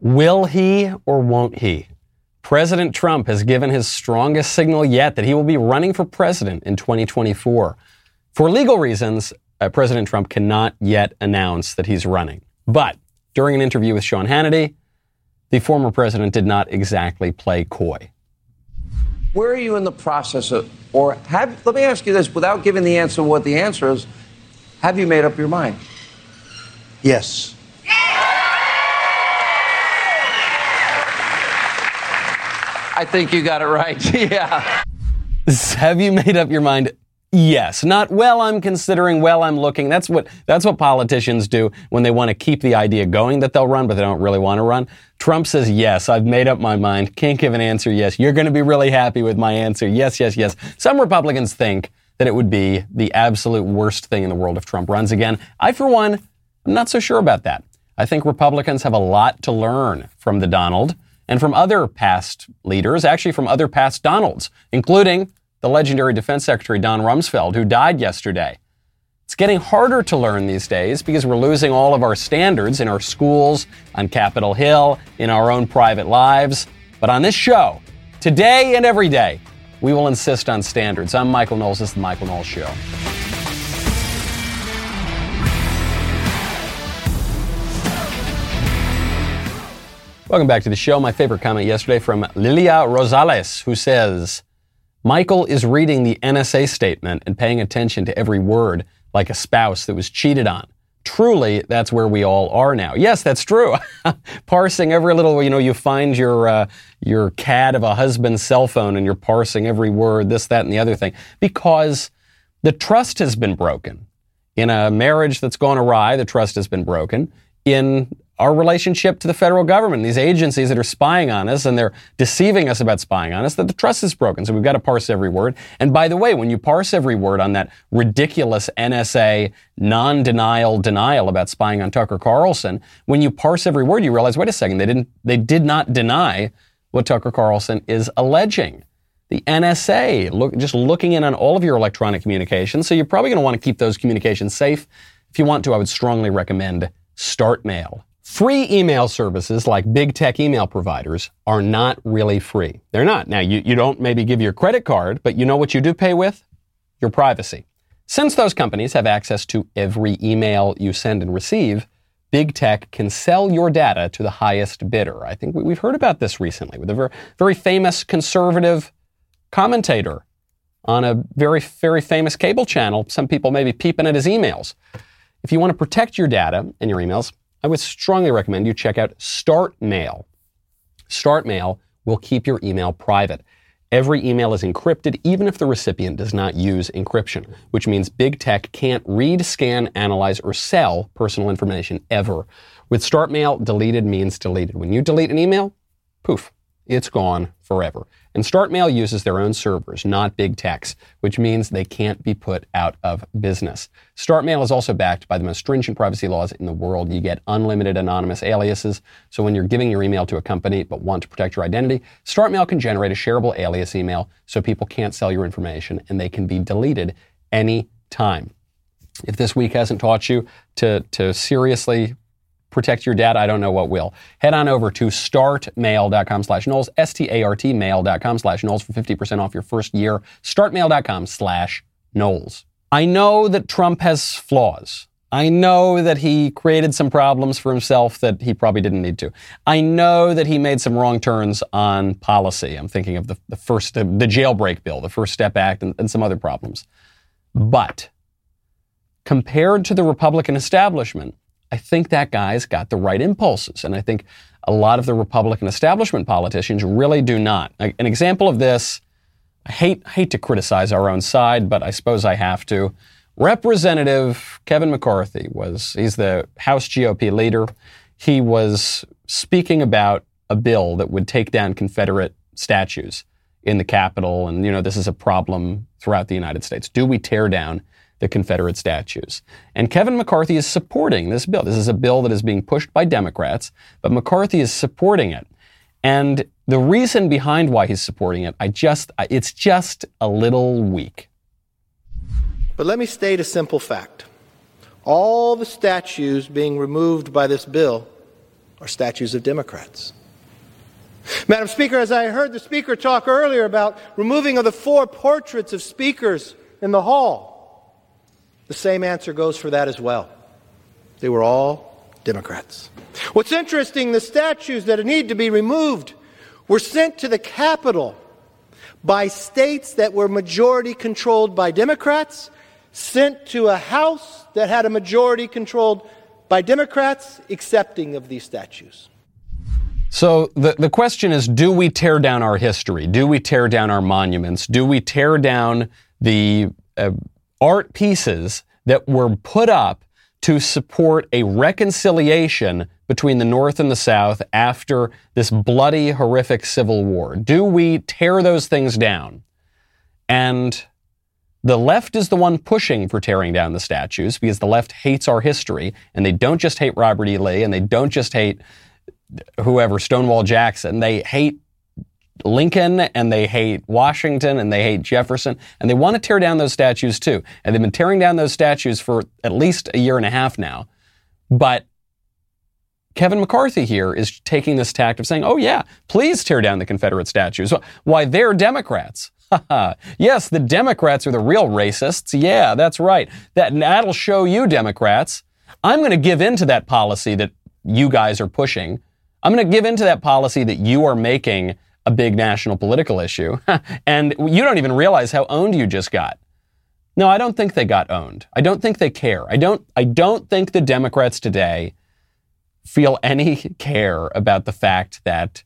Will he or won't he? President Trump has given his strongest signal yet that he will be running for president in 2024. For legal reasons, uh, President Trump cannot yet announce that he's running. But during an interview with Sean Hannity, the former president did not exactly play coy. Where are you in the process of, or have, let me ask you this without giving the answer what the answer is, have you made up your mind? Yes. I think you got it right. yeah. Have you made up your mind? Yes. Not well, I'm considering, well, I'm looking. That's what that's what politicians do when they want to keep the idea going that they'll run, but they don't really want to run. Trump says, Yes, I've made up my mind. Can't give an answer, yes. You're gonna be really happy with my answer. Yes, yes, yes. Some Republicans think that it would be the absolute worst thing in the world if Trump runs again. I, for one, I'm not so sure about that. I think Republicans have a lot to learn from the Donald and from other past leaders, actually from other past Donalds, including the legendary Defense Secretary Don Rumsfeld, who died yesterday. It's getting harder to learn these days because we're losing all of our standards in our schools, on Capitol Hill, in our own private lives. But on this show, today and every day, we will insist on standards. I'm Michael Knowles. This is The Michael Knowles Show. Welcome back to the show. My favorite comment yesterday from Lilia Rosales, who says, Michael is reading the NSA statement and paying attention to every word like a spouse that was cheated on. Truly, that's where we all are now. Yes, that's true. parsing every little, you know, you find your uh, your CAD of a husband's cell phone and you're parsing every word, this, that, and the other thing, because the trust has been broken. In a marriage that's gone awry, the trust has been broken. In our relationship to the federal government, these agencies that are spying on us and they're deceiving us about spying on us, that the trust is broken. So we've got to parse every word. And by the way, when you parse every word on that ridiculous NSA non-denial denial about spying on Tucker Carlson, when you parse every word, you realize, wait a second, they didn't, they did not deny what Tucker Carlson is alleging. The NSA, look, just looking in on all of your electronic communications. So you're probably going to want to keep those communications safe. If you want to, I would strongly recommend StartMail. Free email services like big tech email providers are not really free. They're not. Now, you, you don't maybe give your credit card, but you know what you do pay with? Your privacy. Since those companies have access to every email you send and receive, big tech can sell your data to the highest bidder. I think we've heard about this recently with a very, very famous conservative commentator on a very, very famous cable channel. Some people may be peeping at his emails. If you want to protect your data and your emails, I would strongly recommend you check out Start Mail. Start Mail will keep your email private. Every email is encrypted even if the recipient does not use encryption, which means big tech can't read, scan, analyze, or sell personal information ever. With Start Mail, deleted means deleted. When you delete an email, poof, it's gone forever. And StartMail uses their own servers, not big techs, which means they can't be put out of business. StartMail is also backed by the most stringent privacy laws in the world. You get unlimited anonymous aliases. So when you're giving your email to a company but want to protect your identity, StartMail can generate a shareable alias email so people can't sell your information and they can be deleted any time. If this week hasn't taught you to, to seriously protect your data, I don't know what will. Head on over to startmail.com slash Knowles, S-T-A-R-T mail.com slash Knowles for 50% off your first year. Startmail.com slash Knowles. I know that Trump has flaws. I know that he created some problems for himself that he probably didn't need to. I know that he made some wrong turns on policy. I'm thinking of the, the first, the, the jailbreak bill, the First Step Act, and, and some other problems. But compared to the Republican establishment, I think that guy's got the right impulses. And I think a lot of the Republican establishment politicians really do not. An example of this, I hate, hate to criticize our own side, but I suppose I have to. Representative Kevin McCarthy was, he's the House GOP leader. He was speaking about a bill that would take down Confederate statues in the Capitol. And, you know, this is a problem throughout the United States. Do we tear down the Confederate statues. And Kevin McCarthy is supporting this bill. This is a bill that is being pushed by Democrats, but McCarthy is supporting it. And the reason behind why he's supporting it, I just, it's just a little weak. But let me state a simple fact. All the statues being removed by this bill are statues of Democrats. Madam Speaker, as I heard the Speaker talk earlier about removing of the four portraits of speakers in the hall, the same answer goes for that as well. They were all Democrats. What's interesting, the statues that need to be removed were sent to the Capitol by states that were majority controlled by Democrats, sent to a House that had a majority controlled by Democrats, accepting of these statues. So the, the question is do we tear down our history? Do we tear down our monuments? Do we tear down the uh, art pieces that were put up to support a reconciliation between the North and the South after this bloody, horrific civil war? Do we tear those things down? And the left is the one pushing for tearing down the statues because the left hates our history and they don't just hate Robert E. Lee and they don't just hate whoever, Stonewall Jackson. They hate Lincoln and they hate Washington and they hate Jefferson and they want to tear down those statues too. And they've been tearing down those statues for at least a year and a half now. But Kevin McCarthy here is taking this tact of saying, oh, yeah, please tear down the Confederate statues. Why, they're Democrats. yes, the Democrats are the real racists. Yeah, that's right. That, that'll show you, Democrats. I'm going to give in to that policy that you guys are pushing I'm going to give into that policy that you are making a big national political issue. and you don't even realize how owned you just got. No, I don't think they got owned. I don't think they care. I don't, I don't think the Democrats today feel any care about the fact that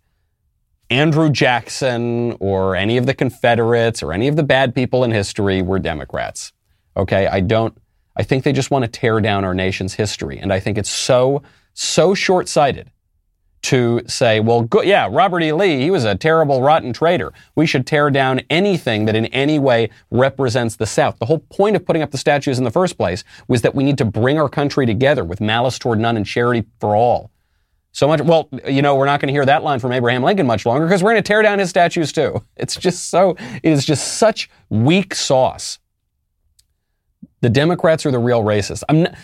Andrew Jackson or any of the Confederates or any of the bad people in history were Democrats. Okay. I don't, I think they just want to tear down our nation's history. And I think it's so, so short sighted to say, well, go, yeah, Robert E. Lee, he was a terrible, rotten traitor. We should tear down anything that in any way represents the South. The whole point of putting up the statues in the first place was that we need to bring our country together with malice toward none and charity for all. So much, well, you know, we're not going to hear that line from Abraham Lincoln much longer because we're going to tear down his statues too. It's just so, it is just such weak sauce. The Democrats are the real racists. I'm not,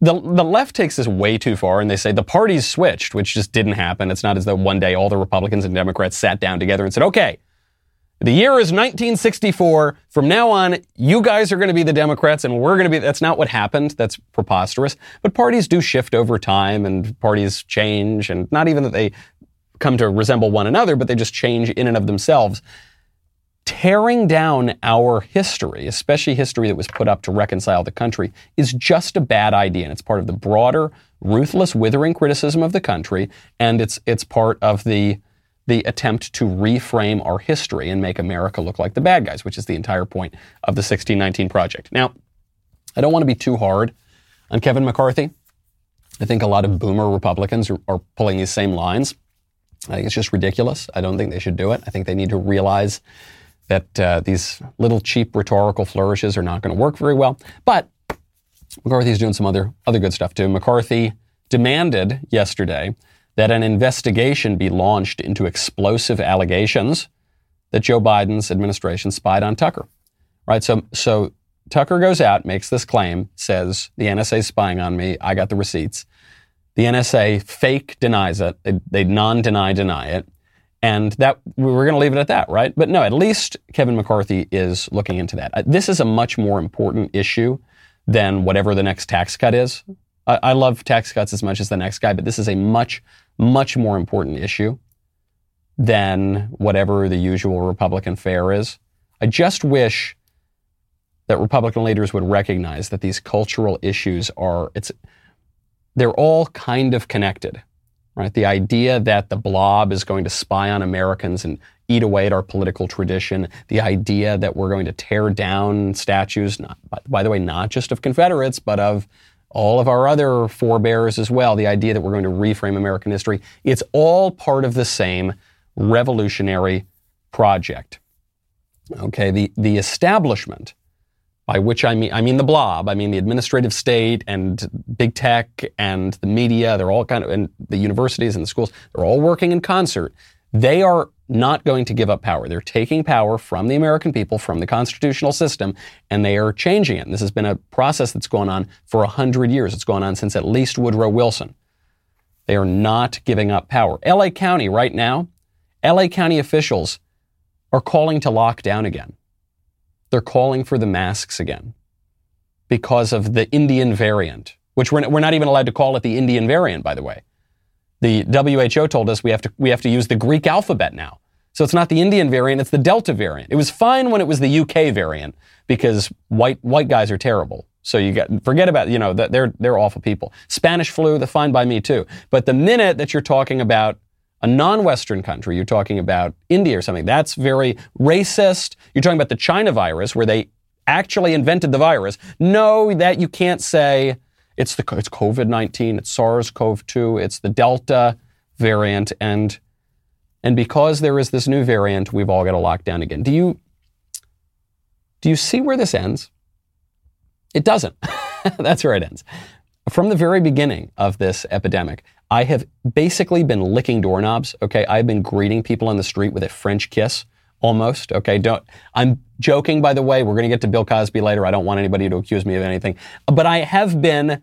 the, the left takes this way too far and they say the parties switched, which just didn't happen. It's not as though one day all the Republicans and Democrats sat down together and said, okay, the year is 1964. From now on, you guys are going to be the Democrats and we're going to be, that's not what happened. That's preposterous. But parties do shift over time and parties change and not even that they come to resemble one another, but they just change in and of themselves tearing down our history, especially history that was put up to reconcile the country, is just a bad idea. And it's part of the broader, ruthless, withering criticism of the country. And it's, it's part of the, the attempt to reframe our history and make America look like the bad guys, which is the entire point of the 1619 Project. Now, I don't want to be too hard on Kevin McCarthy. I think a lot of boomer Republicans are, are pulling these same lines. I think it's just ridiculous. I don't think they should do it. I think they need to realize that uh, these little cheap rhetorical flourishes are not going to work very well. But McCarthy's doing some other, other good stuff too. McCarthy demanded yesterday that an investigation be launched into explosive allegations that Joe Biden's administration spied on Tucker. Right? So, so Tucker goes out, makes this claim, says the NSA is spying on me. I got the receipts. The NSA fake denies it. They, they non deny deny it. And that we're going to leave it at that, right? But no, at least Kevin McCarthy is looking into that. Uh, this is a much more important issue than whatever the next tax cut is. I, I love tax cuts as much as the next guy, but this is a much, much more important issue than whatever the usual Republican fare is. I just wish that Republican leaders would recognize that these cultural issues are, it's, they're all kind of connected right? The idea that the blob is going to spy on Americans and eat away at our political tradition, the idea that we're going to tear down statues, not, by, by the way, not just of Confederates, but of all of our other forebears as well, the idea that we're going to reframe American history, it's all part of the same revolutionary project. Okay, the, the establishment by which I mean, I mean the blob, I mean the administrative state and big tech and the media, they're all kind of, and the universities and the schools, they're all working in concert. They are not going to give up power. They're taking power from the American people, from the constitutional system, and they are changing it. And this has been a process that's gone on for a hundred years. It's gone on since at least Woodrow Wilson. They are not giving up power. LA County, right now, LA County officials are calling to lock down again. They're calling for the masks again because of the Indian variant, which we're, we're not even allowed to call it the Indian variant, by the way. The WHO told us we have to, we have to use the Greek alphabet now. So it's not the Indian variant, it's the Delta variant. It was fine when it was the UK variant because white, white guys are terrible. So you got forget about you know they're they're awful people. Spanish flu, the fine by me too. But the minute that you're talking about a non-Western country, you're talking about India or something. That's very racist. You're talking about the China virus, where they actually invented the virus. No, that you can't say it's the it's COVID-19, it's SARS-CoV-2, it's the Delta variant, and and because there is this new variant, we've all got to lock down again. Do you do you see where this ends? It doesn't. That's where it ends. From the very beginning of this epidemic, I have basically been licking doorknobs. Okay. I've been greeting people on the street with a French kiss almost. Okay. Don't, I'm joking, by the way. We're going to get to Bill Cosby later. I don't want anybody to accuse me of anything, but I have been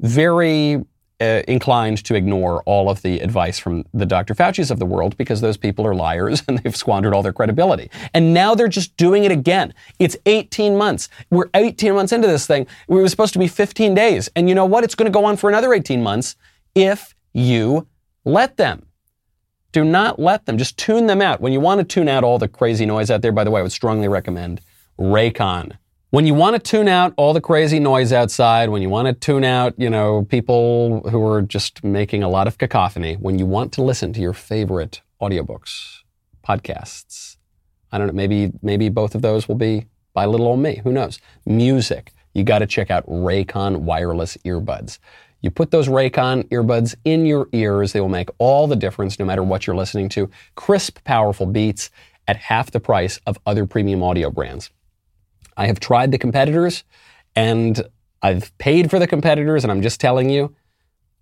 very uh, inclined to ignore all of the advice from the Dr. Fauci's of the world because those people are liars and they've squandered all their credibility. And now they're just doing it again. It's 18 months. We're 18 months into this thing. We were supposed to be 15 days. And you know what? It's going to go on for another 18 months if you let them. Do not let them. Just tune them out. When you want to tune out all the crazy noise out there, by the way, I would strongly recommend Raycon. When you want to tune out all the crazy noise outside, when you want to tune out, you know, people who are just making a lot of cacophony, when you want to listen to your favorite audiobooks, podcasts, I don't know, maybe maybe both of those will be by little old me. Who knows? Music. You got to check out Raycon wireless earbuds. You put those Raycon earbuds in your ears, they will make all the difference no matter what you're listening to. Crisp, powerful beats at half the price of other premium audio brands. I have tried the competitors and I've paid for the competitors, and I'm just telling you,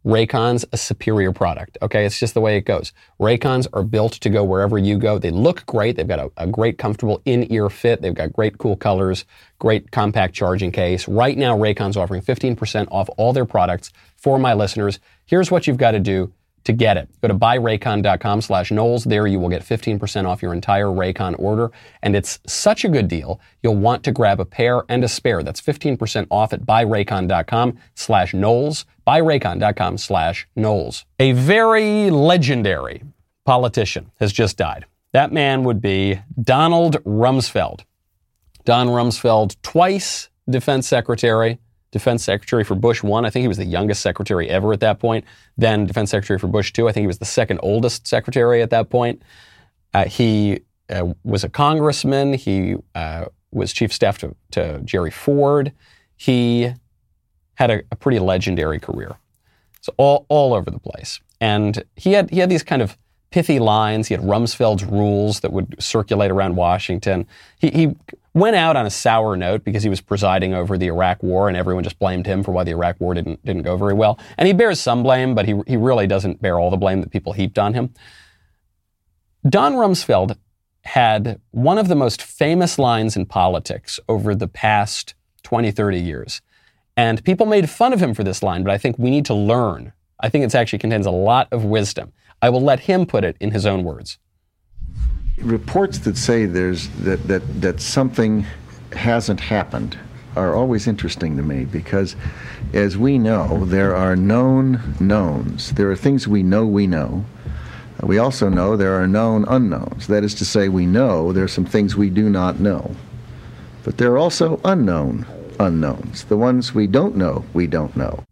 Raycon's a superior product. Okay, it's just the way it goes. Raycons are built to go wherever you go. They look great. They've got a, a great, comfortable in-ear fit. They've got great, cool colors, great compact charging case. Right now, Raycon's offering 15% off all their products for my listeners. Here's what you've got to do to get it. Go to buyraycon.com slash Knowles. There you will get 15% off your entire Raycon order. And it's such a good deal, you'll want to grab a pair and a spare. That's 15% off at buyraycon.com slash Knowles. Buyraycon.com slash Knowles. A very legendary politician has just died. That man would be Donald Rumsfeld. Don Rumsfeld, twice defense secretary, defense secretary for Bush one. I think he was the youngest secretary ever at that point. Then defense secretary for Bush two. I think he was the second oldest secretary at that point. Uh, he uh, was a congressman. He uh, was chief staff to, to, Jerry Ford. He had a, a, pretty legendary career. So all all over the place. And he had he had these kind of pithy lines. He had Rumsfeld's rules that would circulate around Washington. He, he went out on a sour note because he was presiding over the Iraq War, and everyone just blamed him for why the Iraq War didn't didn't go very well. And he bears some blame, but he he really doesn't bear all the blame that people heaped on him. Don Rumsfeld had one of the most famous lines in politics over the past 20, 30 years. And people made fun of him for this line, but I think we need to learn. I think it actually contains a lot of wisdom. I will let him put it in his own words reports that say there's that, that, that something hasn't happened are always interesting to me because, as we know, there are known knowns. There are things we know we know. We also know there are known unknowns. That is to say, we know there are some things we do not know. But there are also unknown unknowns. The ones we don't know, we don't know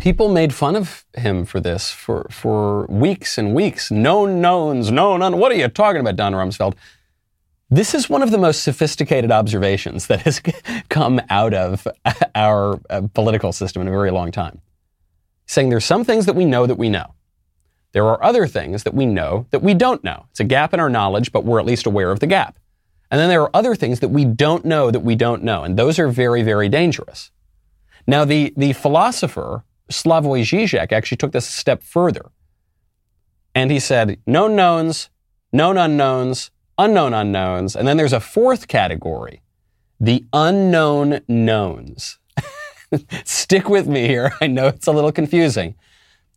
people made fun of him for this for, for weeks and weeks. Known knowns, known un- What are you talking about, Don Rumsfeld? This is one of the most sophisticated observations that has come out of our uh, political system in a very long time. Saying there's some things that we know that we know. There are other things that we know that we don't know. It's a gap in our knowledge, but we're at least aware of the gap. And then there are other things that we don't know that we don't know. And those are very, very dangerous. Now, the, the philosopher Slavoj Žižek actually took this a step further. And he said, known knowns, known unknowns, unknown unknowns. And then there's a fourth category, the unknown knowns. Stick with me here. I know it's a little confusing.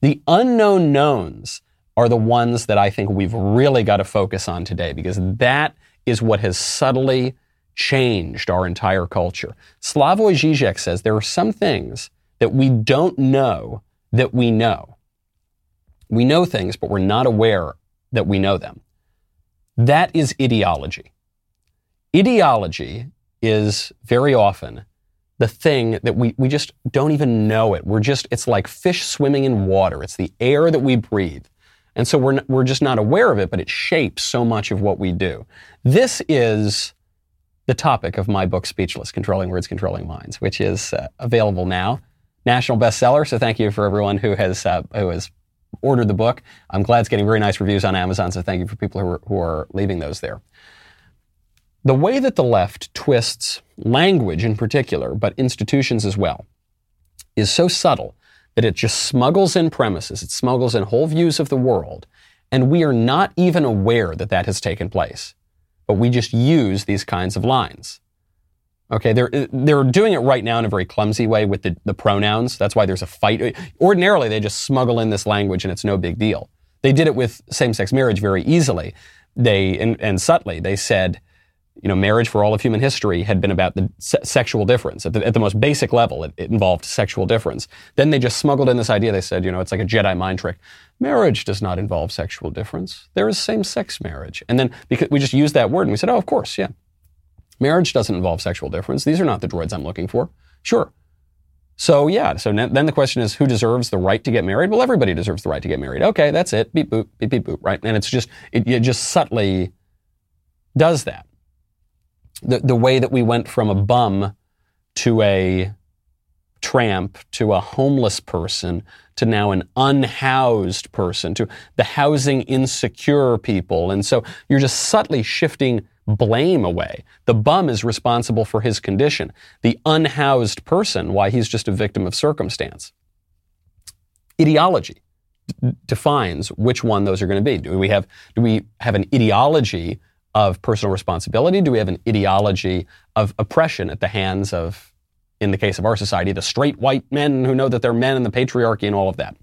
The unknown knowns are the ones that I think we've really got to focus on today because that is what has subtly changed our entire culture. Slavoj Žižek says there are some things that we don't know that we know. We know things, but we're not aware that we know them. That is ideology. Ideology is very often the thing that we, we just don't even know it. We're just, it's like fish swimming in water. It's the air that we breathe. And so we're, we're just not aware of it, but it shapes so much of what we do. This is the topic of my book, Speechless Controlling Words, Controlling Minds, which is uh, available now. National bestseller. So thank you for everyone who has, uh, who has ordered the book. I'm glad it's getting very nice reviews on Amazon. So thank you for people who are, who are leaving those there. The way that the left twists language in particular, but institutions as well, is so subtle that it just smuggles in premises, it smuggles in whole views of the world, and we are not even aware that that has taken place. But we just use these kinds of lines. Okay, they're, they're doing it right now in a very clumsy way with the, the pronouns. That's why there's a fight. Ordinarily, they just smuggle in this language and it's no big deal. They did it with same sex marriage very easily. They, and, and subtly, they said, you know, marriage for all of human history had been about the se- sexual difference. At the, at the, most basic level, it, it, involved sexual difference. Then they just smuggled in this idea. They said, you know, it's like a Jedi mind trick. Marriage does not involve sexual difference. There is same sex marriage. And then because we just used that word and we said, oh, of course, yeah. Marriage doesn't involve sexual difference. These are not the droids I'm looking for. Sure. So yeah, so then the question is who deserves the right to get married? Well, everybody deserves the right to get married. Okay, that's it. Beep boop, beep beep boop, right? And it's just it, it just subtly does that the, the way that we went from a bum to a tramp to a homeless person to now an unhoused person to the housing insecure people. And so you're just subtly shifting blame away. The bum is responsible for his condition. The unhoused person, why he's just a victim of circumstance. Ideology d- defines which one those are going to be. Do we have, do we have an ideology of personal responsibility? Do we have an ideology of oppression at the hands of, in the case of our society, the straight white men who know that they're men and the patriarchy and all of that?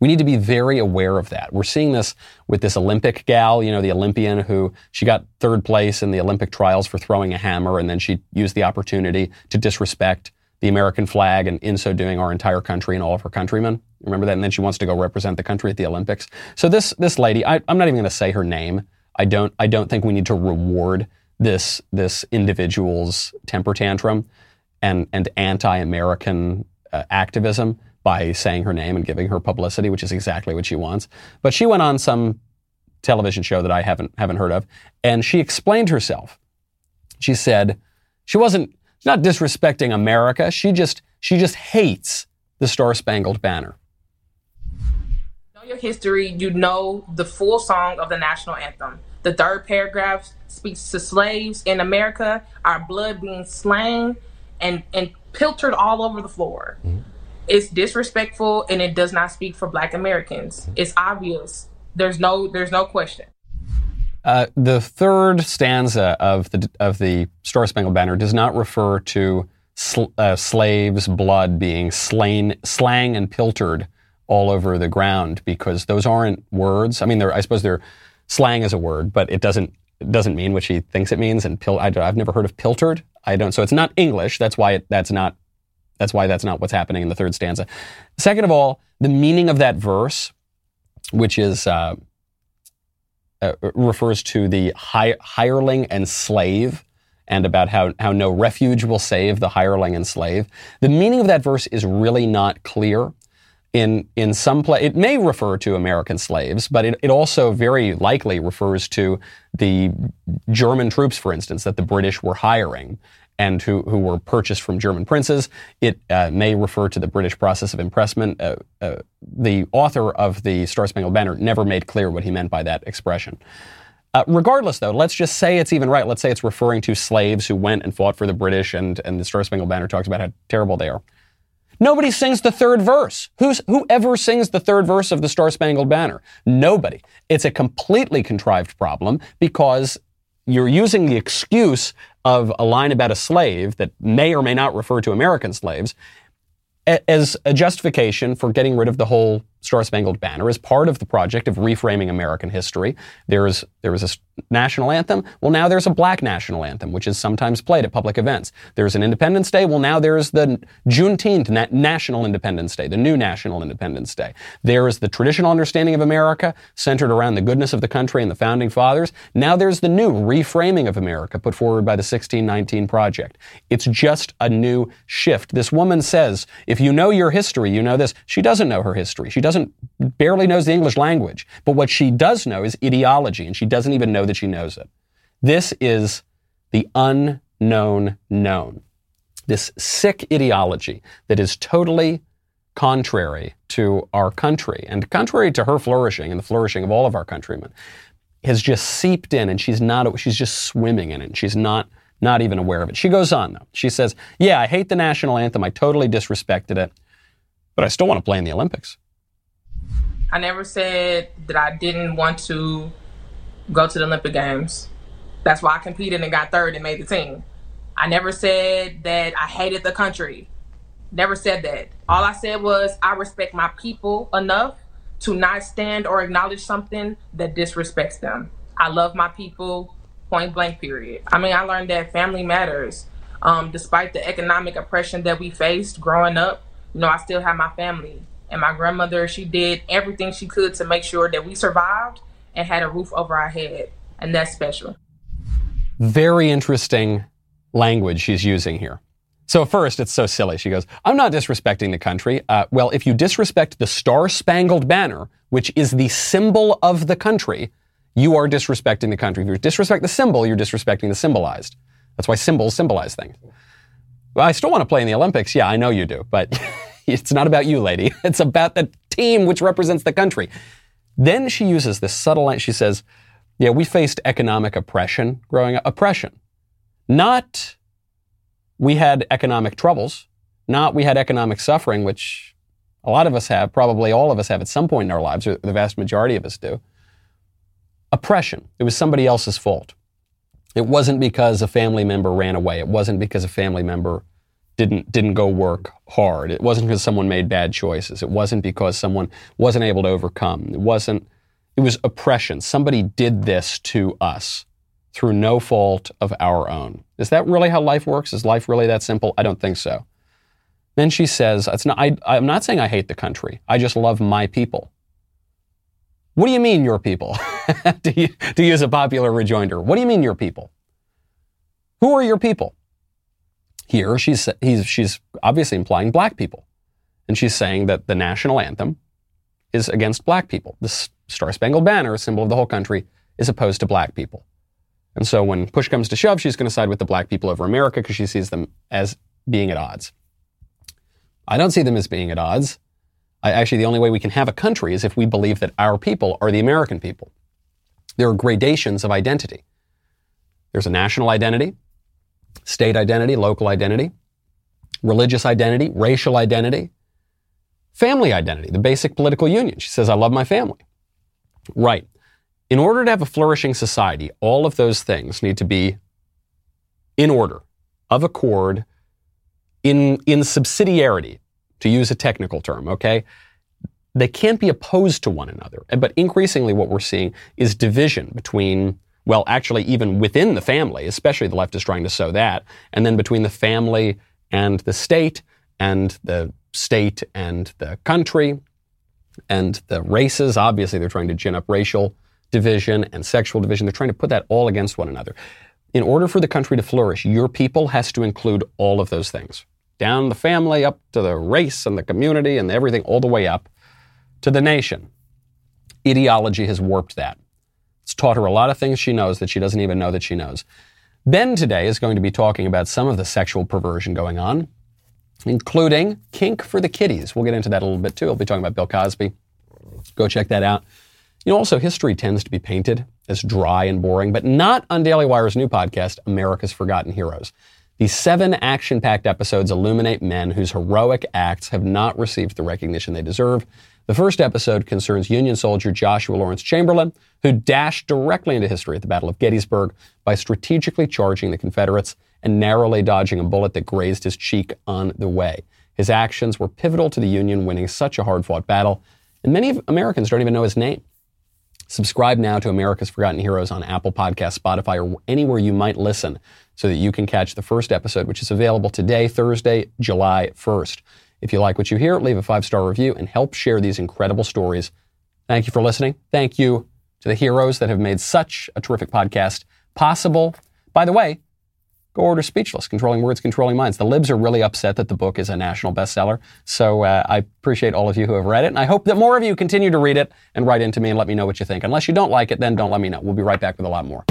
We need to be very aware of that. We're seeing this with this Olympic gal, you know, the Olympian who she got third place in the Olympic trials for throwing a hammer, and then she used the opportunity to disrespect the American flag, and in so doing, our entire country and all of her countrymen. Remember that? And then she wants to go represent the country at the Olympics. So this this lady, I, I'm not even going to say her name I don't I don't think we need to reward this this individual's temper tantrum and and anti-American uh, activism by saying her name and giving her publicity, which is exactly what she wants. But she went on some television show that I haven't haven't heard of, and she explained herself. She said she wasn't not disrespecting America. She just she just hates the Star Spangled Banner Know your history, you know the full song of the national anthem. The third paragraph speaks to slaves in America, our blood being slain and, and piltered all over the floor. Mm-hmm. It's disrespectful and it does not speak for black Americans. It's obvious. There's no there's no question. Uh, the third stanza of the of the Star Spangled Banner does not refer to sl- uh, slaves' blood being slain, slang, and piltered all over the ground because those aren't words. I mean, I suppose they're slang is a word, but it doesn't it doesn't mean what she thinks it means. And pil- I, have never heard of piltered. I don't. So it's not English. That's why it, that's not that's why that's not what's happening in the third stanza. Second of all, the meaning of that verse, which is uh, uh, refers to the hi- hireling and slave. And about how, how no refuge will save the hireling and slave. The meaning of that verse is really not clear in in some place it may refer to American slaves, but it, it also very likely refers to the German troops, for instance, that the British were hiring and who, who were purchased from German princes. It uh, may refer to the British process of impressment. Uh, uh, the author of the Star Spangled Banner never made clear what he meant by that expression. Uh, regardless, though, let's just say it's even right. Let's say it's referring to slaves who went and fought for the British, and, and the Star Spangled Banner talks about how terrible they are. Nobody sings the third verse. Who's, whoever sings the third verse of the Star Spangled Banner? Nobody. It's a completely contrived problem because you're using the excuse of a line about a slave that may or may not refer to American slaves as a justification for getting rid of the whole Star Spangled Banner as part of the project of reframing American history. There is there was a national anthem. Well, now there's a black national anthem, which is sometimes played at public events. There's an Independence Day. Well, now there's the Juneteenth Na- National Independence Day, the new National Independence Day. There is the traditional understanding of America centered around the goodness of the country and the founding fathers. Now there's the new reframing of America put forward by the 1619 Project. It's just a new shift. This woman says, if you know your history, you know this. She doesn't know her history. She doesn't barely knows the English language. But what she does know is ideology, and she doesn't even know that she knows it. This is the unknown known. This sick ideology that is totally contrary to our country and contrary to her flourishing and the flourishing of all of our countrymen has just seeped in and she's not she's just swimming in it. She's not not even aware of it. She goes on though. She says, "Yeah, I hate the national anthem. I totally disrespected it, but I still want to play in the Olympics." I never said that I didn't want to go to the Olympic Games. That's why I competed and got third and made the team. I never said that I hated the country. Never said that. All I said was I respect my people enough to not stand or acknowledge something that disrespects them. I love my people, point blank, period. I mean, I learned that family matters. Um, despite the economic oppression that we faced growing up, you know, I still have my family. And my grandmother, she did everything she could to make sure that we survived and had a roof over our head. And that's special. Very interesting language she's using here. So first, it's so silly. She goes, I'm not disrespecting the country. Uh, well, if you disrespect the Star Spangled Banner, which is the symbol of the country, you are disrespecting the country. If you disrespect the symbol, you're disrespecting the symbolized. That's why symbols symbolize things. Well, I still want to play in the Olympics. Yeah, I know you do, but It's not about you, lady. It's about the team which represents the country. Then she uses this subtle line. She says, Yeah, we faced economic oppression growing up. Oppression. Not we had economic troubles, not we had economic suffering, which a lot of us have, probably all of us have at some point in our lives, or the vast majority of us do. Oppression. It was somebody else's fault. It wasn't because a family member ran away. It wasn't because a family member didn't didn't go work hard. It wasn't because someone made bad choices. It wasn't because someone wasn't able to overcome. It wasn't it was oppression. Somebody did this to us through no fault of our own. Is that really how life works? Is life really that simple? I don't think so. Then she says, not, I, I'm not saying I hate the country. I just love my people. What do you mean, your people? to, to use a popular rejoinder, what do you mean, your people? Who are your people? Here, she's, she's obviously implying black people. And she's saying that the national anthem is against black people. The Star Spangled Banner, a symbol of the whole country, is opposed to black people. And so when push comes to shove, she's going to side with the black people over America because she sees them as being at odds. I don't see them as being at odds. I, actually, the only way we can have a country is if we believe that our people are the American people. There are gradations of identity. There's a national identity, state identity, local identity, religious identity, racial identity, family identity, the basic political union. She says, I love my family. Right. In order to have a flourishing society, all of those things need to be in order, of accord, in, in subsidiarity, to use a technical term, okay? They can't be opposed to one another. But increasingly, what we're seeing is division between well, actually, even within the family, especially the left is trying to sow that, and then between the family and the state, and the state and the country, and the races. Obviously, they're trying to gin up racial division and sexual division. They're trying to put that all against one another. In order for the country to flourish, your people has to include all of those things. Down the family, up to the race and the community and everything, all the way up to the nation. Ideology has warped that. It's taught her a lot of things she knows that she doesn't even know that she knows. Ben today is going to be talking about some of the sexual perversion going on, including kink for the kiddies. We'll get into that a little bit too. I'll be talking about Bill Cosby. Go check that out. You know, also, history tends to be painted as dry and boring, but not on Daily Wire's new podcast, America's Forgotten Heroes. These seven action packed episodes illuminate men whose heroic acts have not received the recognition they deserve the first episode concerns Union soldier Joshua Lawrence Chamberlain, who dashed directly into history at the Battle of Gettysburg by strategically charging the Confederates and narrowly dodging a bullet that grazed his cheek on the way. His actions were pivotal to the Union winning such a hard fought battle, and many Americans don't even know his name. Subscribe now to America's Forgotten Heroes on Apple Podcasts, Spotify, or anywhere you might listen so that you can catch the first episode, which is available today, Thursday, July 1st. If you like what you hear, leave a five star review and help share these incredible stories. Thank you for listening. Thank you to the heroes that have made such a terrific podcast possible. By the way, go order Speechless, Controlling Words, Controlling Minds. The libs are really upset that the book is a national bestseller. So uh, I appreciate all of you who have read it. And I hope that more of you continue to read it and write into me and let me know what you think. Unless you don't like it, then don't let me know. We'll be right back with a lot more.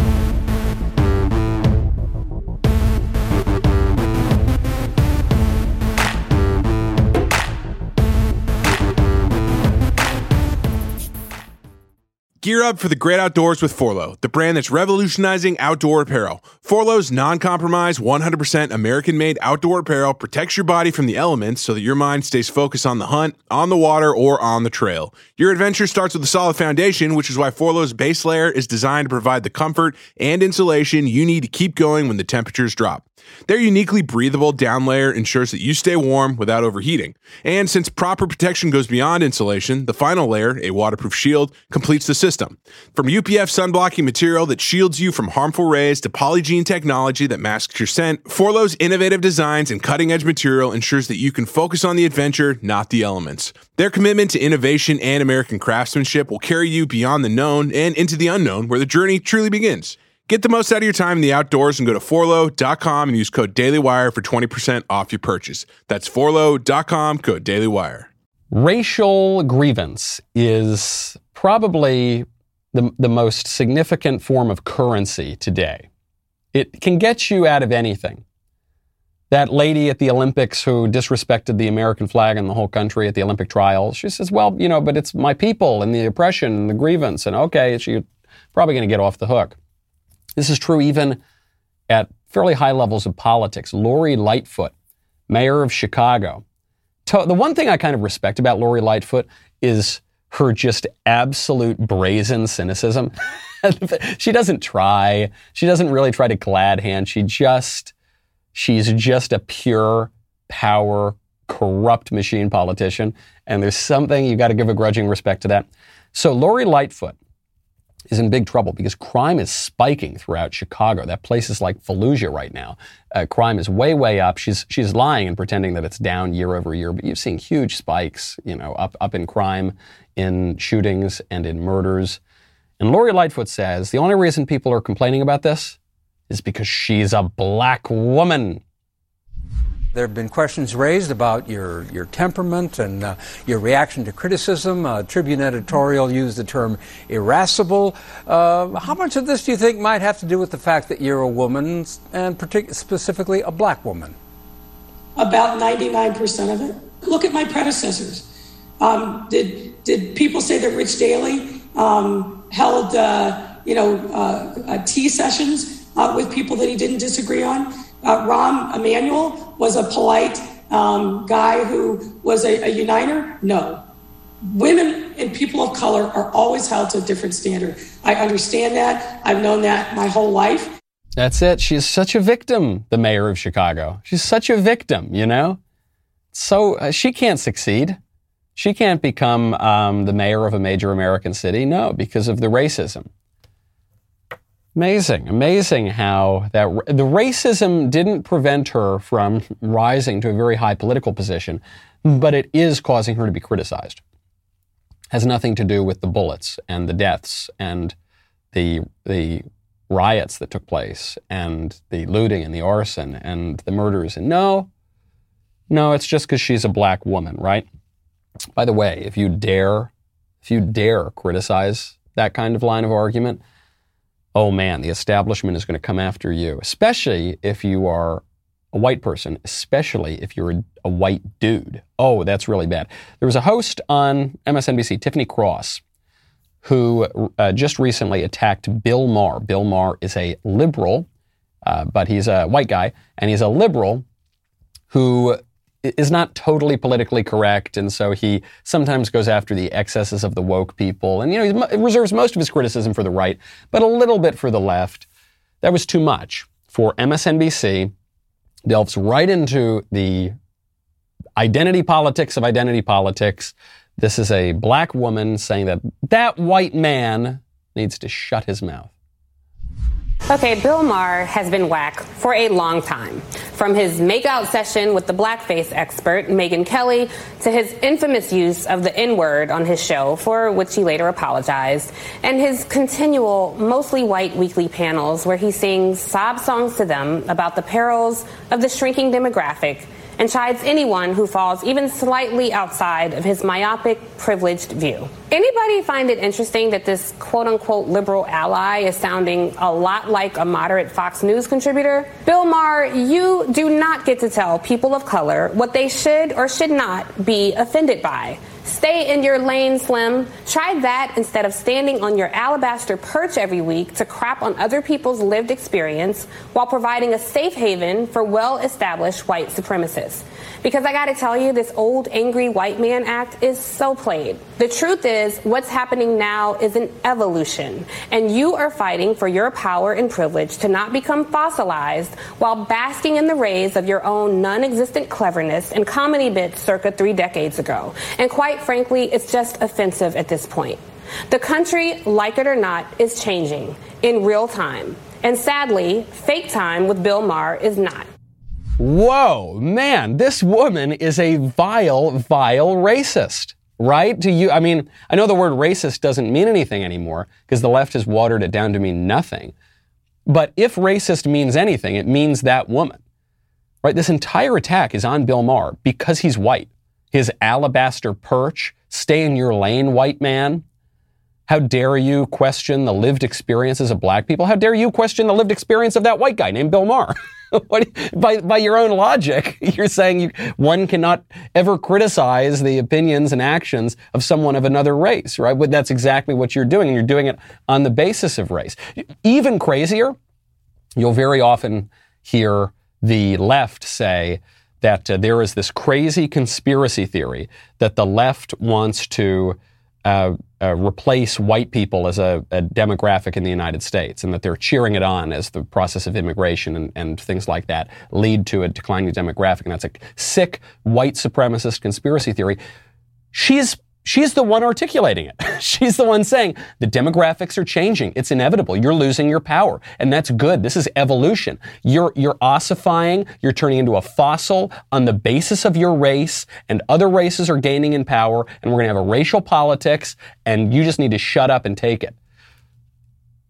Gear up for the great outdoors with Forloh, the brand that's revolutionizing outdoor apparel. Forloh's non-compromise, 100% American-made outdoor apparel protects your body from the elements so that your mind stays focused on the hunt, on the water, or on the trail. Your adventure starts with a solid foundation, which is why Forloh's base layer is designed to provide the comfort and insulation you need to keep going when the temperatures drop. Their uniquely breathable down layer ensures that you stay warm without overheating. And since proper protection goes beyond insulation, the final layer, a waterproof shield, completes the system. From UPF sunblocking material that shields you from harmful rays to Polygiene technology that masks your scent, Forloh's innovative designs and cutting edge material ensures that you can focus on the adventure, not the elements. Their commitment to innovation and American craftsmanship will carry you beyond the known and into the unknown where the journey truly begins. Get the most out of your time in the outdoors and go to forloh.com and use code DailyWire for 20% off your purchase. That's forloh.com, code DailyWire. Racial grievance is probably the, the most significant form of currency today. It can get you out of anything. That lady at the Olympics who disrespected the American flag and the whole country at the Olympic trials, she says, well, you know, but it's my people and the oppression and the grievance. And okay, she's probably going to get off the hook. This is true even at fairly high levels of politics. Lori Lightfoot, mayor of Chicago. The one thing I kind of respect about Lori Lightfoot is her just absolute brazen cynicism. she doesn't try. She doesn't really try to glad hand. She just, she's just a pure power, corrupt machine politician. And there's something you got to give a grudging respect to that. So Lori Lightfoot, is in big trouble because crime is spiking throughout Chicago. That place is like Fallujah right now. Uh, crime is way, way up. She's she's lying and pretending that it's down year over year, but you've seen huge spikes, you know, up up in crime, in shootings, and in murders. And Lori Lightfoot says the only reason people are complaining about this is because she's a black woman. There have been questions raised about your, your temperament and uh, your reaction to criticism. Uh, Tribune editorial used the term irascible. Uh, how much of this do you think might have to do with the fact that you're a woman, and partic- specifically a black woman? About 99% of it. Look at my predecessors. Um, did, did people say that Rich Daley um, held, uh, you know, uh, uh, tea sessions with people that he didn't disagree on? Rahm Emanuel was a polite um, guy who was a, a uniter? No. Women and people of color are always held to a different standard. I understand that. I've known that my whole life. That's it. She is such a victim, the mayor of Chicago. She's such a victim, you know? So uh, she can't succeed. She can't become um, the mayor of a major American city. No, because of the racism. Amazing, amazing how that the racism didn't prevent her from rising to a very high political position, but it is causing her to be criticized. Has nothing to do with the bullets and the deaths and the the riots that took place and the looting and the arson and the murders. And no, no, it's just because she's a black woman, right? By the way, if you dare, if you dare criticize that kind of line of argument, oh man, the establishment is going to come after you, especially if you are a white person, especially if you're a, a, white dude. Oh, that's really bad. There was a host on MSNBC, Tiffany Cross, who uh, just recently attacked Bill Maher. Bill Maher is a liberal, uh, but he's a white guy, and he's a liberal who is not totally politically correct, and so he sometimes goes after the excesses of the woke people, and you know he reserves most of his criticism for the right, but a little bit for the left. That was too much for MSNBC. Delves right into the identity politics of identity politics. This is a black woman saying that that white man needs to shut his mouth. Okay, Bill Maher has been whack for a long time. From his makeout session with the blackface expert, Megyn Kelly, to his infamous use of the N word on his show, for which he later apologized, and his continual, mostly white weekly panels where he sings sob songs to them about the perils of the shrinking demographic and chides anyone who falls even slightly outside of his myopic, privileged view. Anybody find it interesting that this quote unquote liberal ally is sounding a lot like a moderate Fox News contributor? Bill Maher, you do not get to tell people of color what they should or should not be offended by. Stay in your lane, Slim. Try that instead of standing on your alabaster perch every week to crap on other people's lived experience while providing a safe haven for well established white supremacists. Because I gotta tell you, this old angry white man act is so played. The truth is, what's happening now is an evolution, and you are fighting for your power and privilege to not become fossilized while basking in the rays of your own non existent cleverness and comedy bits circa three decades ago. And quite frankly, it's just offensive at this point. The country, like it or not, is changing in real time. And sadly, fake time with Bill Maher is not. Whoa, man, this woman is a vile, vile racist, right? To you, I mean, I know the word racist doesn't mean anything anymore because the left has watered it down to mean nothing. But if racist means anything, it means that woman, right? This entire attack is on Bill Maher because he's white. His alabaster perch, stay in your lane, white man. How dare you question the lived experiences of black people? How dare you question the lived experience of that white guy named Bill Maher? what, by, by your own logic, you're saying you, one cannot ever criticize the opinions and actions of someone of another race, right? But that's exactly what you're doing, and you're doing it on the basis of race. Even crazier, you'll very often hear the left say that uh, there is this crazy conspiracy theory that the left wants to uh, uh, replace white people as a, a, demographic in the United States, and that they're cheering it on as the process of immigration and, and things like that lead to a declining demographic. And that's a sick white supremacist conspiracy theory. She's She's the one articulating it. She's the one saying the demographics are changing. It's inevitable. You're losing your power. And that's good. This is evolution. You're, you're ossifying. You're turning into a fossil on the basis of your race and other races are gaining in power and we're going to have a racial politics and you just need to shut up and take it.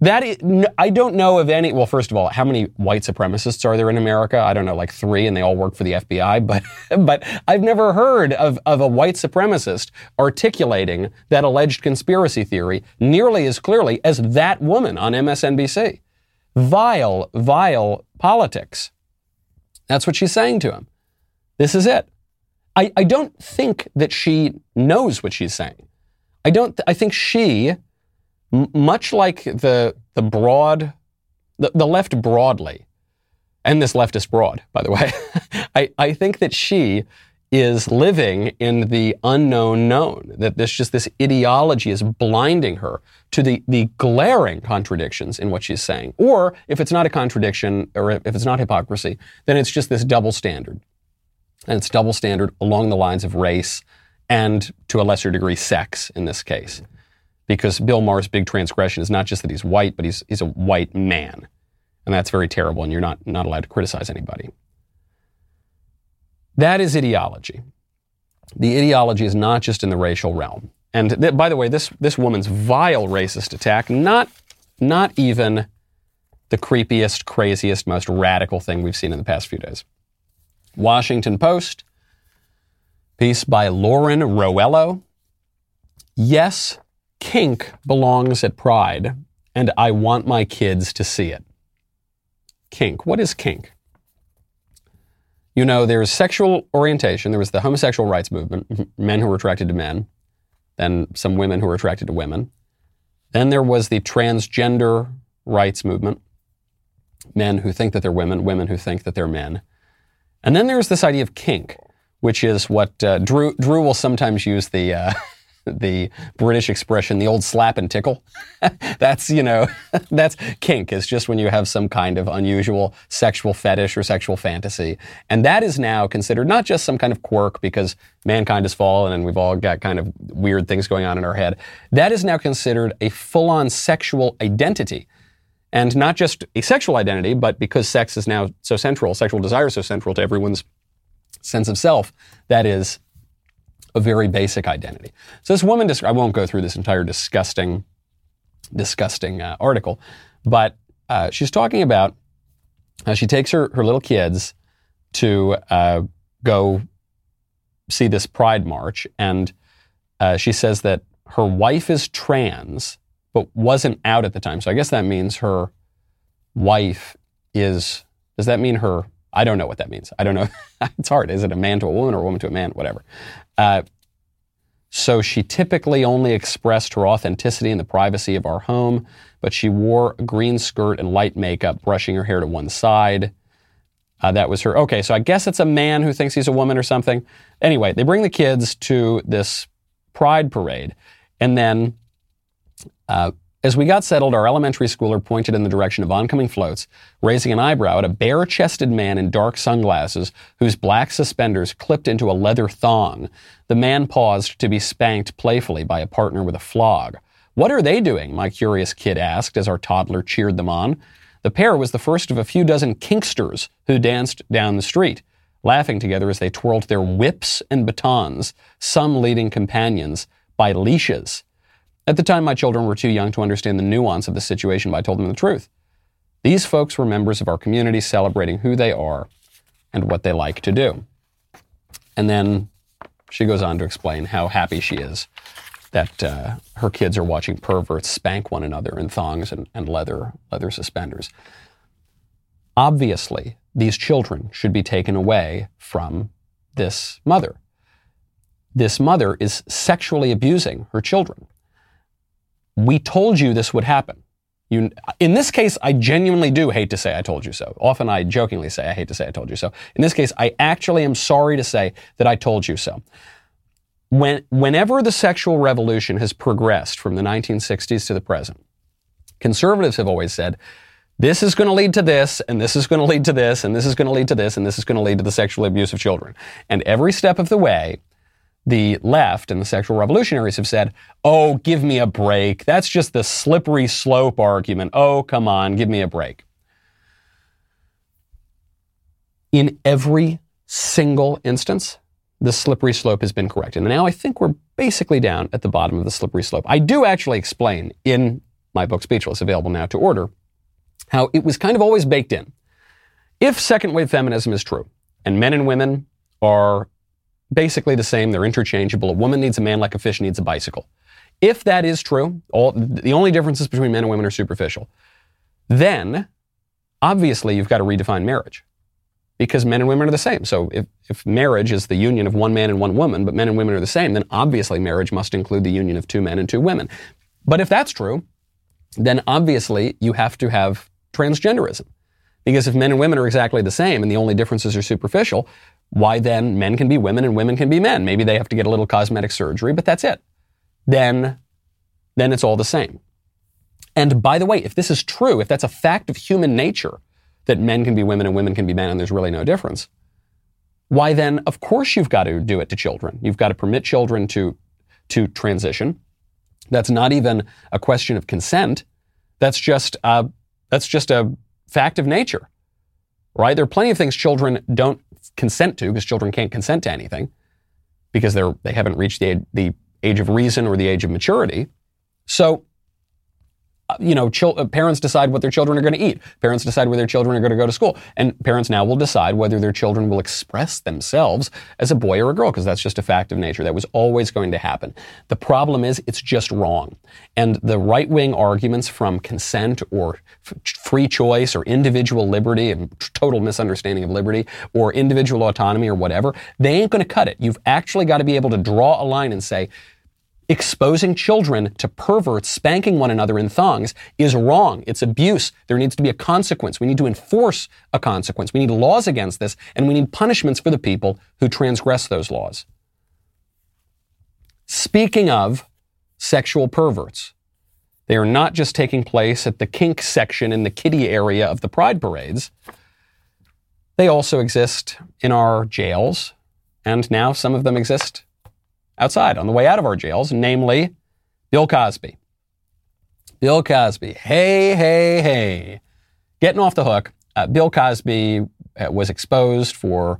That is, I don't know of any. Well, first of all, how many white supremacists are there in America? I don't know, like three, and they all work for the FBI. But, but I've never heard of, of a white supremacist articulating that alleged conspiracy theory nearly as clearly as that woman on MSNBC. Vile, vile politics. That's what she's saying to him. This is it. I, I don't think that she knows what she's saying. I don't. I think she M- much like the the broad, the, the left broadly, and this leftist broad, by the way, I, I think that she is living in the unknown known, that this just this ideology is blinding her to the, the glaring contradictions in what she's saying. Or if it's not a contradiction or if it's not hypocrisy, then it's just this double standard. And it's double standard along the lines of race and to a lesser degree sex in this case because Bill Maher's big transgression is not just that he's white, but he's, he's a white man. And that's very terrible, and you're not, not allowed to criticize anybody. That is ideology. The ideology is not just in the racial realm. And th- by the way, this, this woman's vile racist attack, not, not even the creepiest, craziest, most radical thing we've seen in the past few days. Washington Post, piece by Lauren Rowello. Yes, kink belongs at Pride, and I want my kids to see it. Kink. What is kink? You know, there's sexual orientation. There was the homosexual rights movement, men who were attracted to men, then some women who were attracted to women. Then there was the transgender rights movement, men who think that they're women, women who think that they're men. And then there's this idea of kink, which is what uh, Drew, Drew will sometimes use the. Uh, the British expression, the old slap and tickle. that's, you know, that's kink. It's just when you have some kind of unusual sexual fetish or sexual fantasy. And that is now considered not just some kind of quirk because mankind has fallen and we've all got kind of weird things going on in our head. That is now considered a full on sexual identity. And not just a sexual identity, but because sex is now so central, sexual desire is so central to everyone's sense of self, that is a very basic identity. So this woman, I won't go through this entire disgusting, disgusting uh, article, but uh, she's talking about how she takes her, her little kids to uh, go see this pride march, and uh, she says that her wife is trans, but wasn't out at the time. So I guess that means her wife is. Does that mean her I don't know what that means. I don't know. it's hard. Is it a man to a woman or a woman to a man? Whatever. Uh, so she typically only expressed her authenticity in the privacy of our home, but she wore a green skirt and light makeup, brushing her hair to one side. Uh, that was her. Okay, so I guess it's a man who thinks he's a woman or something. Anyway, they bring the kids to this pride parade, and then uh, as we got settled, our elementary schooler pointed in the direction of oncoming floats, raising an eyebrow at a bare chested man in dark sunglasses whose black suspenders clipped into a leather thong. The man paused to be spanked playfully by a partner with a flog. What are they doing? My curious kid asked as our toddler cheered them on. The pair was the first of a few dozen kinksters who danced down the street, laughing together as they twirled their whips and batons, some leading companions by leashes. At the time, my children were too young to understand the nuance of the situation, but I told them the truth. These folks were members of our community celebrating who they are and what they like to do. And then she goes on to explain how happy she is that uh, her kids are watching perverts spank one another in thongs and, and leather, leather suspenders. Obviously, these children should be taken away from this mother. This mother is sexually abusing her children we told you this would happen. You, in this case, I genuinely do hate to say I told you so. Often I jokingly say I hate to say I told you so. In this case, I actually am sorry to say that I told you so. When, whenever the sexual revolution has progressed from the 1960s to the present, conservatives have always said, this is going to lead to this, and this is going to lead to this, and this is going to lead to this, and this is going to lead to the sexual abuse of children. And every step of the way, the left and the sexual revolutionaries have said, oh, give me a break. That's just the slippery slope argument. Oh, come on, give me a break. In every single instance, the slippery slope has been corrected. And now I think we're basically down at the bottom of the slippery slope. I do actually explain in my book Speechless, available now to order, how it was kind of always baked in. If second wave feminism is true, and men and women are basically the same. They're interchangeable. A woman needs a man like a fish needs a bicycle. If that is true, all, the only differences between men and women are superficial, then obviously you've got to redefine marriage because men and women are the same. So if, if marriage is the union of one man and one woman, but men and women are the same, then obviously marriage must include the union of two men and two women. But if that's true, then obviously you have to have transgenderism. Because if men and women are exactly the same and the only differences are superficial, why then men can be women and women can be men. Maybe they have to get a little cosmetic surgery, but that's it. Then, then it's all the same. And by the way, if this is true, if that's a fact of human nature, that men can be women and women can be men and there's really no difference, why then, of course, you've got to do it to children. You've got to permit children to, to transition. That's not even a question of consent. That's just a, that's just a fact of nature, right? There are plenty of things children don't consent to, because children can't consent to anything because they're they haven't reached the the age of reason or the age of maturity. So you know, uh, parents decide what their children are going to eat. Parents decide where their children are going to go to school. And parents now will decide whether their children will express themselves as a boy or a girl, because that's just a fact of nature. That was always going to happen. The problem is it's just wrong. And the right wing arguments from consent or f- free choice or individual liberty and total misunderstanding of liberty or individual autonomy or whatever, they ain't going to cut it. You've actually got to be able to draw a line and say, exposing children to perverts spanking one another in thongs is wrong. It's abuse. There needs to be a consequence. We need to enforce a consequence. We need laws against this, and we need punishments for the people who transgress those laws. Speaking of sexual perverts, they are not just taking place at the kink section in the kiddie area of the pride parades. They also exist in our jails, and now some of them exist outside on the way out of our jails, namely Bill Cosby. Bill Cosby. Hey, hey, hey. Getting off the hook. Uh, Bill Cosby uh, was exposed for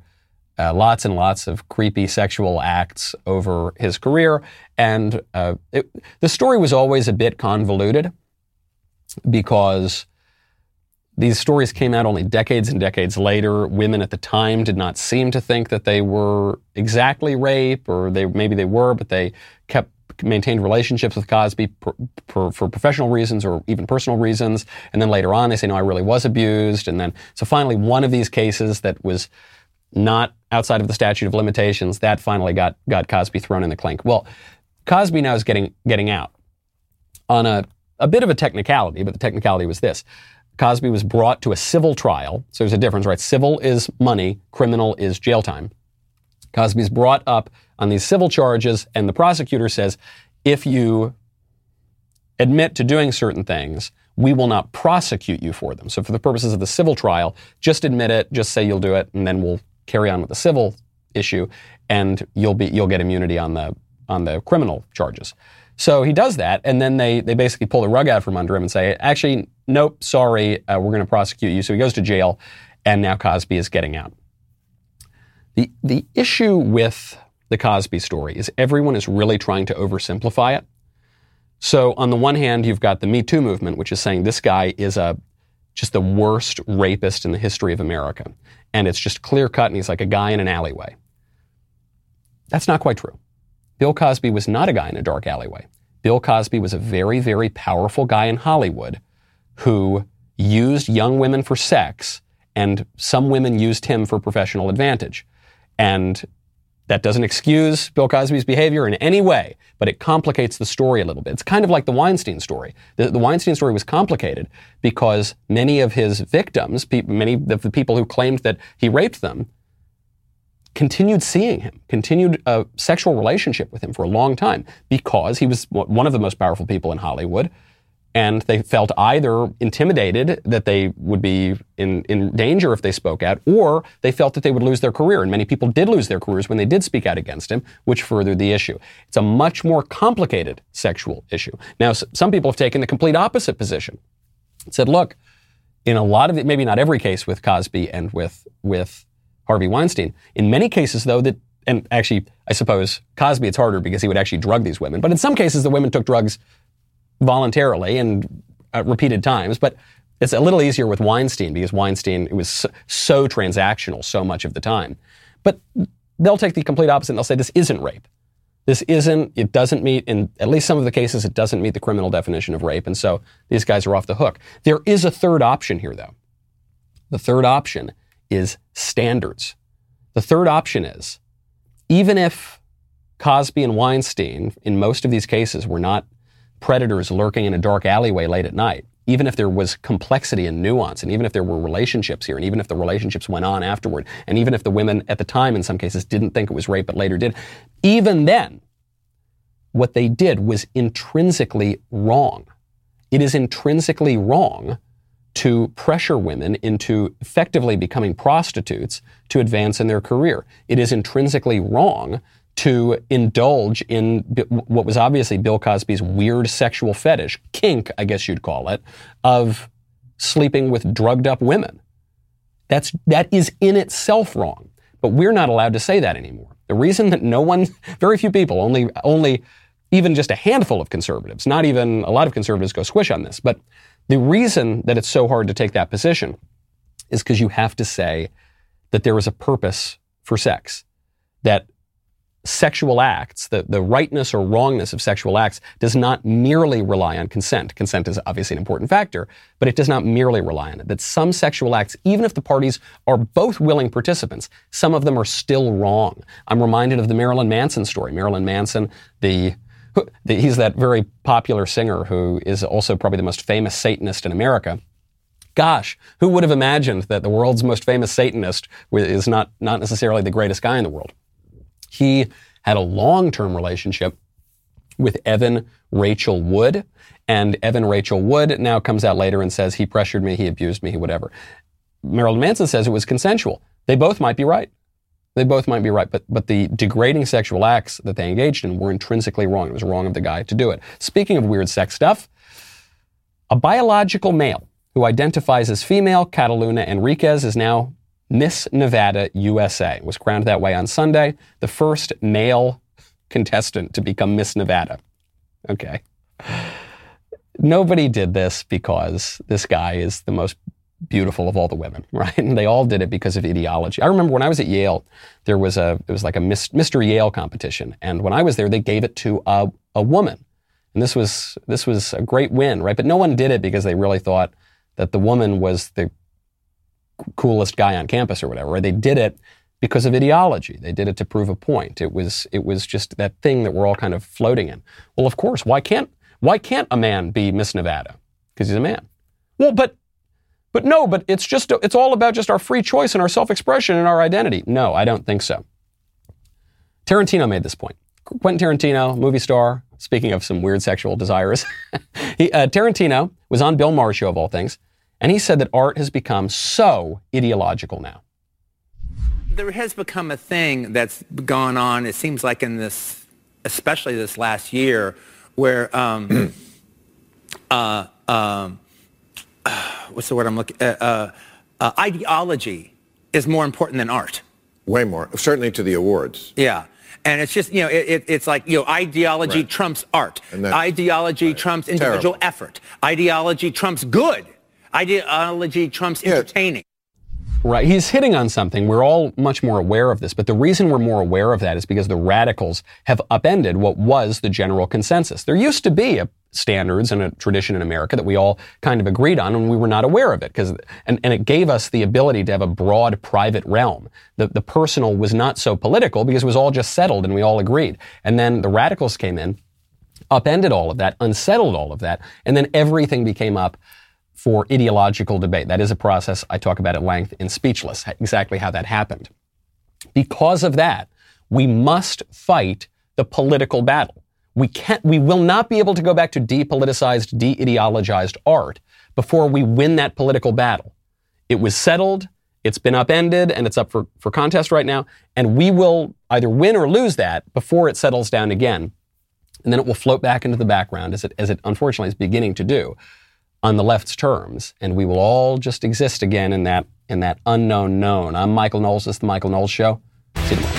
uh, lots and lots of creepy sexual acts over his career. And uh, it, the story was always a bit convoluted because these stories came out only decades and decades later. Women at the time did not seem to think that they were exactly rape, or they maybe they were, but they kept maintained relationships with Cosby per, per, for professional reasons or even personal reasons. And then later on, they say, no, I really was abused. And then, so finally, one of these cases that was not outside of the statute of limitations, that finally got, got Cosby thrown in the clink. Well, Cosby now is getting, getting out on a, a bit of a technicality, but the technicality was this. Cosby was brought to a civil trial. So there's a difference, right? Civil is money, criminal is jail time. Cosby's brought up on these civil charges, and the prosecutor says, if you admit to doing certain things, we will not prosecute you for them. So, for the purposes of the civil trial, just admit it, just say you'll do it, and then we'll carry on with the civil issue, and you'll be you'll get immunity on the on the criminal charges. So he does that, and then they they basically pull the rug out from under him and say, actually, nope, sorry, uh, we're going to prosecute you. So he goes to jail, and now Cosby is getting out. The, the issue with the Cosby story is everyone is really trying to oversimplify it. So on the one hand, you've got the Me Too movement, which is saying this guy is a just the worst rapist in the history of America. And it's just clear cut and he's like a guy in an alleyway. That's not quite true. Bill Cosby was not a guy in a dark alleyway. Bill Cosby was a very, very powerful guy in Hollywood who used young women for sex, and some women used him for professional advantage. And that doesn't excuse Bill Cosby's behavior in any way, but it complicates the story a little bit. It's kind of like the Weinstein story. The, the Weinstein story was complicated because many of his victims, pe- many of the people who claimed that he raped them, continued seeing him, continued a sexual relationship with him for a long time because he was one of the most powerful people in Hollywood and they felt either intimidated that they would be in, in danger if they spoke out, or they felt that they would lose their career. And many people did lose their careers when they did speak out against him, which furthered the issue. It's a much more complicated sexual issue. Now, some people have taken the complete opposite position. Said, look, in a lot of it, maybe not every case with Cosby and with, with Harvey Weinstein, in many cases, though, that and actually, I suppose Cosby, it's harder because he would actually drug these women. But in some cases, the women took drugs voluntarily and uh, repeated times, but it's a little easier with Weinstein because Weinstein it was so, so, transactional so much of the time. But they'll take the complete opposite and they'll say this isn't rape. This isn't, it doesn't meet, in at least some of the cases, it doesn't meet the criminal definition of rape. And so these guys are off the hook. There is a third option here, though. The third option is standards. The third option is even if Cosby and Weinstein, in most of these cases, were not predators lurking in a dark alleyway late at night, even if there was complexity and nuance, and even if there were relationships here, and even if the relationships went on afterward, and even if the women at the time in some cases didn't think it was rape but later did, even then, what they did was intrinsically wrong. It is intrinsically wrong to pressure women into effectively becoming prostitutes to advance in their career. It is intrinsically wrong to indulge in what was obviously Bill Cosby's weird sexual fetish, kink, I guess you'd call it, of sleeping with drugged up women. That's, that is in itself wrong. But we're not allowed to say that anymore. The reason that no one, very few people, only, only even just a handful of conservatives, not even a lot of conservatives go squish on this, but the reason that it's so hard to take that position is because you have to say that there is a purpose for sex, that sexual acts, the, the rightness or wrongness of sexual acts, does not merely rely on consent. Consent is obviously an important factor, but it does not merely rely on it. That some sexual acts, even if the parties are both willing participants, some of them are still wrong. I'm reminded of the Marilyn Manson story. Marilyn Manson, the He's that very popular singer who is also probably the most famous Satanist in America. Gosh, who would have imagined that the world's most famous Satanist is not, not necessarily the greatest guy in the world? He had a long term relationship with Evan Rachel Wood. And Evan Rachel Wood now comes out later and says he pressured me, he abused me, whatever. Marilyn Manson says it was consensual. They both might be right. They both might be right, but, but the degrading sexual acts that they engaged in were intrinsically wrong. It was wrong of the guy to do it. Speaking of weird sex stuff, a biological male who identifies as female, Kataluna Enriquez, is now Miss Nevada USA. Was crowned that way on Sunday, the first male contestant to become Miss Nevada. Okay. Nobody did this because this guy is the most beautiful of all the women, right? And they all did it because of ideology. I remember when I was at Yale, there was a it was like a Mr. Yale competition, and when I was there, they gave it to a, a woman, and this was this was a great win, right? But no one did it because they really thought that the woman was the coolest guy on campus or whatever. Right? They did it because of ideology. They did it to prove a point. It was it was just that thing that we're all kind of floating in. Well, of course, why can't why can't a man be Miss Nevada? Because he's a man. Well, but but no, but it's just it's all about just our free choice and our self-expression and our identity. No, I don't think so. Tarantino made this point. Quentin Tarantino, movie star. Speaking of some weird sexual desires, he, uh, Tarantino was on Bill Maher's show of all things, and he said that art has become so ideological now. There has become a thing that's gone on. It seems like in this, especially this last year, where um, uh, um, what's the word I'm looking? Uh, uh, uh, ideology is more important than art. Way more, certainly to the awards. Yeah. And it's just, you know, it, it, it's like, you know, ideology right. trumps art. Ideology right. trumps individual Terrible. effort. Ideology trumps good. Ideology trumps yeah. entertaining. Right. He's hitting on something. We're all much more aware of this. But the reason we're more aware of that is because the radicals have upended what was the general consensus. There used to be a standards and a tradition in America that we all kind of agreed on and we were not aware of it because and, and it gave us the ability to have a broad private realm. The, the personal was not so political because it was all just settled and we all agreed. And then the radicals came in, upended all of that, unsettled all of that, and then everything became up for ideological debate. That is a process I talk about at length in Speechless, exactly how that happened. Because of that, we must fight the political battle. We can't, we will not be able to go back to depoliticized, de-ideologized art before we win that political battle. It was settled, it's been upended, and it's up for, for contest right now, and we will either win or lose that before it settles down again. And then it will float back into the background as it, as it unfortunately is beginning to do on the left's terms, and we will all just exist again in that in that unknown known. I'm Michael Knowles. This is the Michael Knowles Show. See you tomorrow.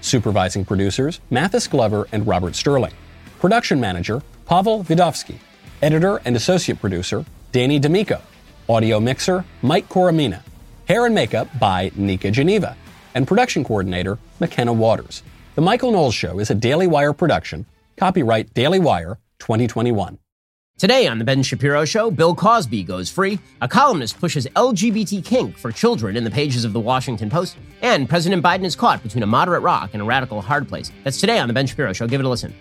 Supervising producers, Mathis Glover and Robert Sterling. Production manager, Pavel Vidovsky. Editor and associate producer, Danny D'Amico. Audio mixer, Mike Coromina. Hair and makeup by Nika Geneva. And production coordinator, McKenna Waters. The Michael Knowles Show is a Daily Wire production. Copyright Daily Wire 2021. Today on The Ben Shapiro Show, Bill Cosby goes free, a columnist pushes LGBT kink for children in the pages of The Washington Post, and President Biden is caught between a moderate rock and a radical hard place. That's today on The Ben Shapiro Show. Give it a listen.